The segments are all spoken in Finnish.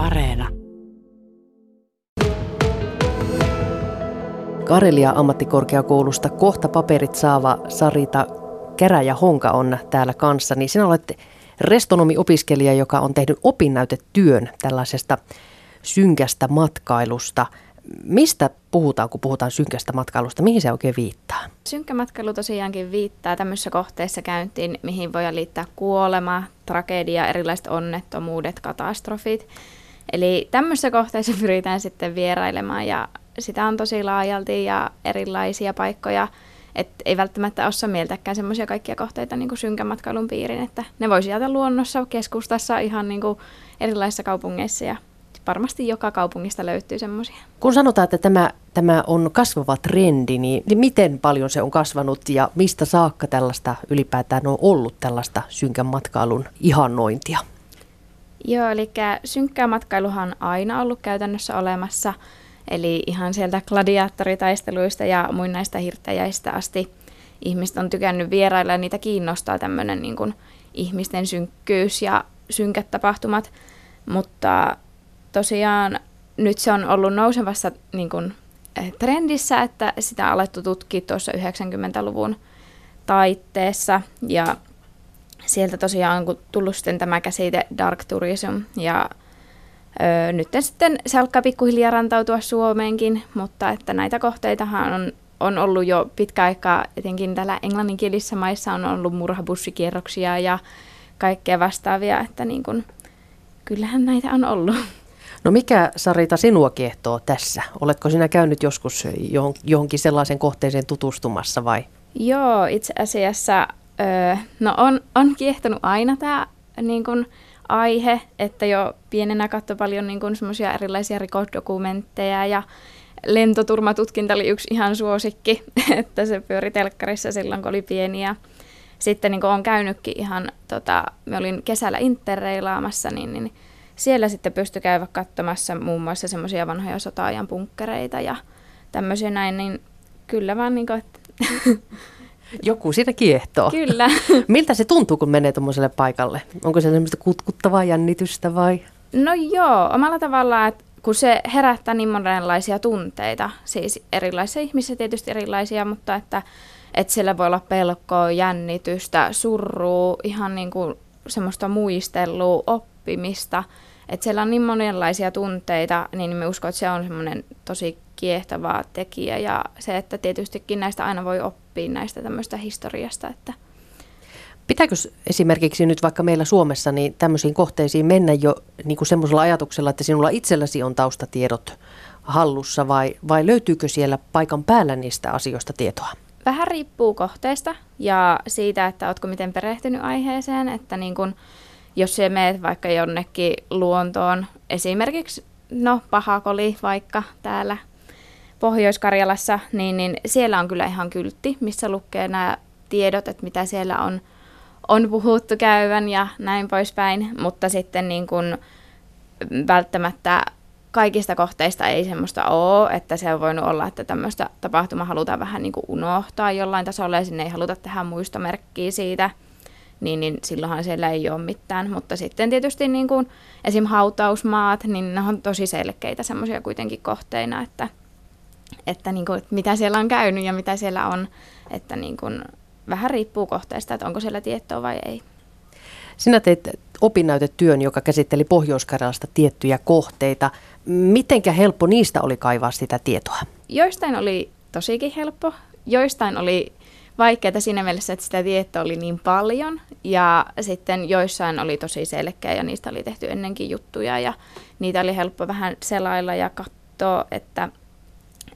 Areena. Karelia ammattikorkeakoulusta kohta paperit saava Sarita Käräjä Honka on täällä kanssa. Niin sinä olet restonomiopiskelija, joka on tehnyt opinnäytetyön tällaisesta synkästä matkailusta. Mistä puhutaan, kun puhutaan synkästä matkailusta? Mihin se oikein viittaa? Synkkä matkailu tosiaankin viittaa tämmöisessä kohteessa käyntiin, mihin voi liittää kuolema, tragedia, erilaiset onnettomuudet, katastrofit. Eli tämmöisessä kohteessa pyritään sitten vierailemaan ja sitä on tosi laajalti ja erilaisia paikkoja. Et ei välttämättä osaa mieltäkään semmoisia kaikkia kohteita niin kuin synkän matkailun piirin, että ne voisi jäädä luonnossa, keskustassa, ihan niin kuin erilaisissa kaupungeissa ja varmasti joka kaupungista löytyy semmoisia. Kun sanotaan, että tämä, tämä on kasvava trendi, niin, niin miten paljon se on kasvanut ja mistä saakka tällaista ylipäätään on ollut tällaista synkän matkailun ihannointia? Joo, eli synkkää matkailuhan on aina ollut käytännössä olemassa, eli ihan sieltä gladiaattoritaisteluista ja muinaista hirttäjäistä asti ihmiset on tykännyt vierailla ja niitä kiinnostaa tämmöinen niin kuin ihmisten synkkyys ja synkät tapahtumat, mutta tosiaan nyt se on ollut nousevassa niin kuin, eh, trendissä, että sitä on alettu tutkia tuossa 90-luvun taitteessa. Ja sieltä tosiaan on tullut sitten tämä käsite dark tourism ja öö, nyt sitten se alkaa pikkuhiljaa rantautua Suomeenkin, mutta että näitä kohteitahan on, on ollut jo pitkä aikaa, etenkin täällä englanninkielisissä maissa on ollut murhabussikierroksia ja kaikkea vastaavia, että niin kun, kyllähän näitä on ollut. No mikä Sarita sinua kiehtoo tässä? Oletko sinä käynyt joskus johonkin sellaisen kohteeseen tutustumassa vai? Joo, itse asiassa öö, no on, on kiehtonut aina tämä niin kun, aihe, että jo pienenä katsoi paljon niin kun, erilaisia rikodokumentteja ja lentoturmatutkinta oli yksi ihan suosikki, että se pyöri telkkarissa silloin, kun oli pieni ja sitten niin on käynytkin ihan, tota, me olin kesällä interreilaamassa, niin, niin siellä sitten pystyi käydä katsomassa muun muassa semmoisia vanhoja sota-ajan punkkereita ja tämmöisiä näin, niin kyllä vaan niin kuin, että Joku siinä kiehtoo. Kyllä. Miltä se tuntuu, kun menee tuommoiselle paikalle? Onko se semmoista kutkuttavaa jännitystä vai? No joo, omalla tavallaan, että kun se herättää niin monenlaisia tunteita, siis erilaisia ihmisiä tietysti erilaisia, mutta että, että siellä voi olla pelkoa, jännitystä, surrua, ihan niin kuin semmoista muistelua, oppimista – että siellä on niin monenlaisia tunteita, niin me uskon, että se on semmoinen tosi kiehtova tekijä ja se, että tietystikin näistä aina voi oppia näistä tämmöistä historiasta, että Pitääkö esimerkiksi nyt vaikka meillä Suomessa niin tämmöisiin kohteisiin mennä jo niin kuin semmoisella ajatuksella, että sinulla itselläsi on taustatiedot hallussa vai, vai löytyykö siellä paikan päällä niistä asioista tietoa? Vähän riippuu kohteesta ja siitä, että oletko miten perehtynyt aiheeseen, että niin kun, jos se meet vaikka jonnekin luontoon, esimerkiksi no Pahakoli vaikka täällä Pohjois-Karjalassa, niin, niin siellä on kyllä ihan kyltti, missä lukee nämä tiedot, että mitä siellä on, on puhuttu käyvän ja näin poispäin, mutta sitten niin kun välttämättä kaikista kohteista ei semmoista ole, että se on voinut olla, että tämmöistä tapahtumaa halutaan vähän niin kuin unohtaa jollain tasolla ja sinne ei haluta tehdä muistomerkkiä siitä – niin, niin silloinhan siellä ei ole mitään. Mutta sitten tietysti niin kuin esim. hautausmaat, niin ne on tosi selkeitä semmoisia kuitenkin kohteina, että, että, niin kuin, että mitä siellä on käynyt ja mitä siellä on, että niin kuin, vähän riippuu kohteesta, että onko siellä tietoa vai ei. Sinä teit opinnäytetyön, joka käsitteli pohjois tiettyjä kohteita. Mitenkä helppo niistä oli kaivaa sitä tietoa? Joistain oli tosikin helppo, joistain oli vaikeaa siinä mielessä, että sitä tietoa oli niin paljon ja sitten joissain oli tosi selkeä ja niistä oli tehty ennenkin juttuja ja niitä oli helppo vähän selailla ja katsoa, että,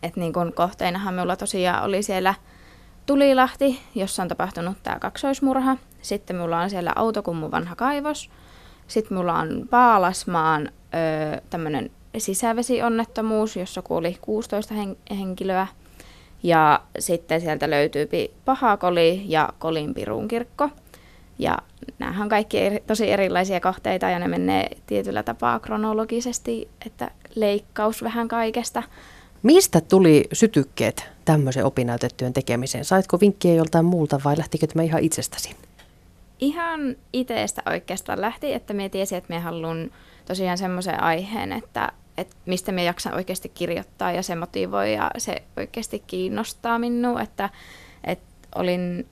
että niin kuin kohteinahan minulla tosiaan oli siellä Tulilahti, jossa on tapahtunut tämä kaksoismurha. Sitten mulla on siellä Autokummun vanha kaivos. Sitten mulla on Paalasmaan tämmöinen sisävesionnettomuus, jossa kuoli 16 hen- henkilöä – ja sitten sieltä löytyy Pahakoli ja Kolinpirun kirkko. Ja nämähän on kaikki eri, tosi erilaisia kohteita ja ne menee tietyllä tapaa kronologisesti, että leikkaus vähän kaikesta. Mistä tuli sytykkeet tämmöisen opinnäytetyön tekemiseen? Saitko vinkkiä joltain muulta vai lähtikö tämä ihan itsestäsi? Ihan itsestä oikeastaan lähti, että me tiesin, että me haluan tosiaan semmoisen aiheen, että, että mistä me jaksan oikeasti kirjoittaa ja se motivoi ja se oikeasti kiinnostaa minua, että, että olin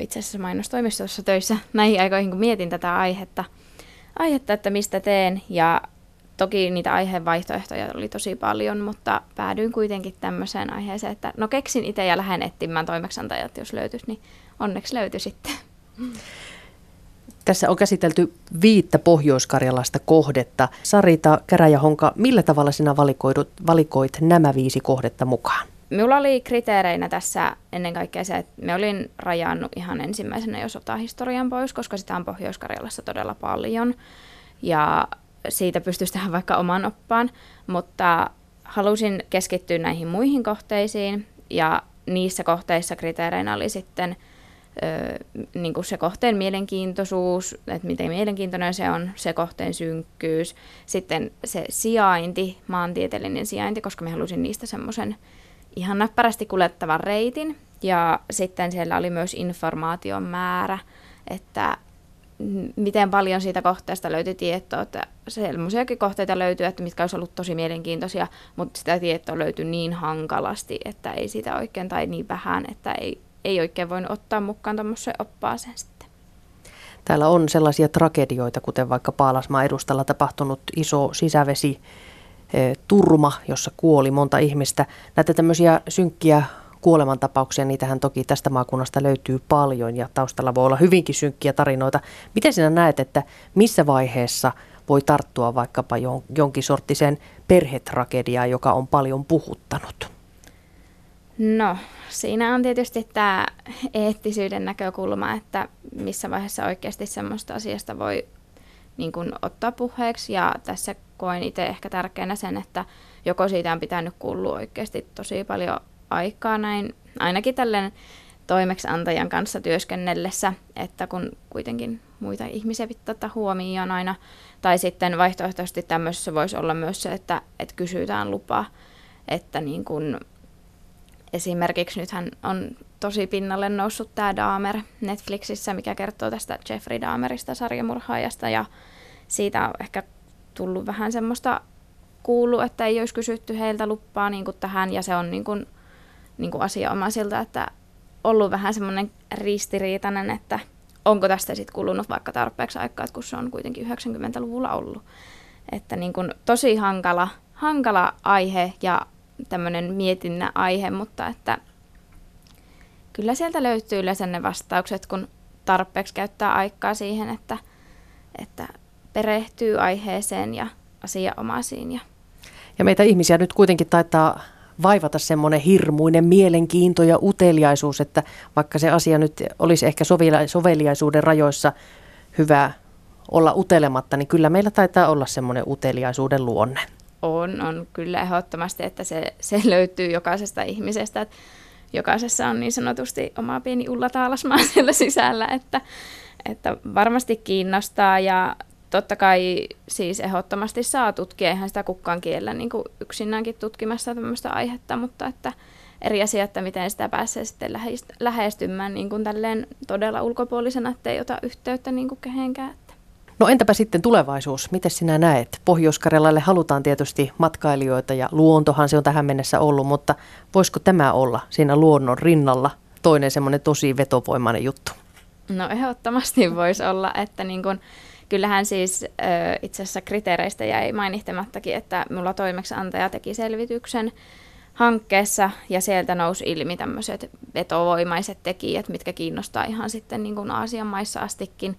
itse asiassa mainostoimistossa töissä näihin aikoihin, kun mietin tätä aihetta, aihetta, että mistä teen ja toki niitä aiheenvaihtoehtoja oli tosi paljon, mutta päädyin kuitenkin tämmöiseen aiheeseen, että no keksin itse ja lähden etsimään toimeksiantajat, jos löytyisi, niin onneksi löytyi sitten. Tässä on käsitelty viittä pohjoiskarjalaista kohdetta. Sarita Käräjähonka, millä tavalla sinä valikoidut, valikoit nämä viisi kohdetta mukaan? Minulla oli kriteereinä tässä ennen kaikkea se, että me olin rajannut ihan ensimmäisenä jo sotahistorian pois, koska sitä on Pohjois-Karjalassa todella paljon. Ja siitä pystyisi tehdä vaikka oman oppaan, mutta halusin keskittyä näihin muihin kohteisiin ja niissä kohteissa kriteereinä oli sitten – niin kuin se kohteen mielenkiintoisuus, että miten mielenkiintoinen se on, se kohteen synkkyys, sitten se sijainti, maantieteellinen sijainti, koska me halusin niistä semmoisen ihan näppärästi kuljettavan reitin, ja sitten siellä oli myös informaation määrä, että miten paljon siitä kohteesta löytyi tietoa, että sellaisiakin kohteita löytyy, että mitkä olisi ollut tosi mielenkiintoisia, mutta sitä tietoa löytyi niin hankalasti, että ei sitä oikein, tai niin vähän, että ei ei oikein voinut ottaa mukaan tuommoisen oppaaseen sitten. Täällä on sellaisia tragedioita, kuten vaikka Paalasmaa edustalla tapahtunut iso sisävesi e, turma, jossa kuoli monta ihmistä. Näitä tämmöisiä synkkiä kuolemantapauksia, niitähän toki tästä maakunnasta löytyy paljon ja taustalla voi olla hyvinkin synkkiä tarinoita. Miten sinä näet, että missä vaiheessa voi tarttua vaikkapa jonkin sorttiseen perhetragediaan, joka on paljon puhuttanut? No, siinä on tietysti tämä eettisyyden näkökulma, että missä vaiheessa oikeasti semmoista asiasta voi niin kuin, ottaa puheeksi. Ja tässä koen itse ehkä tärkeänä sen, että joko siitä on pitänyt kuulua oikeasti tosi paljon aikaa näin, ainakin tälleen toimeksiantajan kanssa työskennellessä, että kun kuitenkin muita ihmisiä pitää ottaa huomioon aina. Tai sitten vaihtoehtoisesti tämmöisessä voisi olla myös se, että, että kysytään lupaa, että niin kun Esimerkiksi nythän on tosi pinnalle noussut tämä Dahmer Netflixissä, mikä kertoo tästä Jeffrey Dahmerista sarjamurhaajasta ja siitä on ehkä tullut vähän semmoista kuulu, että ei olisi kysytty heiltä luppaa niin tähän ja se on niin kuin, niin kuin asiaomaisilta, että ollut vähän semmoinen ristiriitainen, että onko tästä sitten kulunut vaikka tarpeeksi aikaa, kun se on kuitenkin 90-luvulla ollut. Että niin kuin tosi hankala, hankala aihe ja tämmöinen mietinnä aihe, mutta että kyllä sieltä löytyy yleensä ne vastaukset, kun tarpeeksi käyttää aikaa siihen, että, että perehtyy aiheeseen ja asiaomaisiin. Ja, ja meitä ihmisiä nyt kuitenkin taitaa vaivata semmoinen hirmuinen mielenkiinto ja uteliaisuus, että vaikka se asia nyt olisi ehkä soveliaisuuden rajoissa hyvä olla utelematta, niin kyllä meillä taitaa olla semmoinen uteliaisuuden luonne. On, on kyllä ehdottomasti, että se, se löytyy jokaisesta ihmisestä. Että jokaisessa on niin sanotusti oma pieni ullataalasmaa siellä sisällä, että, että varmasti kiinnostaa ja totta kai siis ehdottomasti saa tutkia, eihän sitä kukaan kiellä niin kuin yksinäänkin tutkimassa tämmöistä aihetta, mutta että eri asia, että miten sitä pääsee sitten lähestymään niin kuin tälleen todella ulkopuolisena, ettei ota yhteyttä niin kuin kehenkään. No entäpä sitten tulevaisuus? Miten sinä näet? pohjois halutaan tietysti matkailijoita ja luontohan se on tähän mennessä ollut, mutta voisiko tämä olla siinä luonnon rinnalla toinen semmoinen tosi vetovoimainen juttu? No ehdottomasti voisi olla, että niin kun, kyllähän siis itse asiassa kriteereistä jäi mainittamattakin, että mulla toimeksiantaja teki selvityksen hankkeessa ja sieltä nousi ilmi tämmöiset vetovoimaiset tekijät, mitkä kiinnostaa ihan sitten niin kuin Aasian maissa astikin.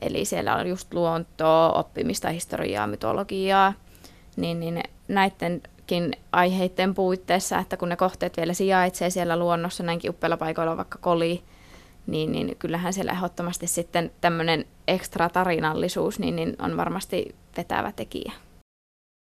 Eli siellä on just luontoa, oppimista, historiaa, mytologiaa, niin, niin näidenkin aiheiden puitteissa, että kun ne kohteet vielä sijaitsee siellä luonnossa näinkin uppeilla paikoilla vaikka koli, niin, niin kyllähän siellä ehdottomasti sitten tämmöinen ekstra tarinallisuus niin, niin on varmasti vetävä tekijä.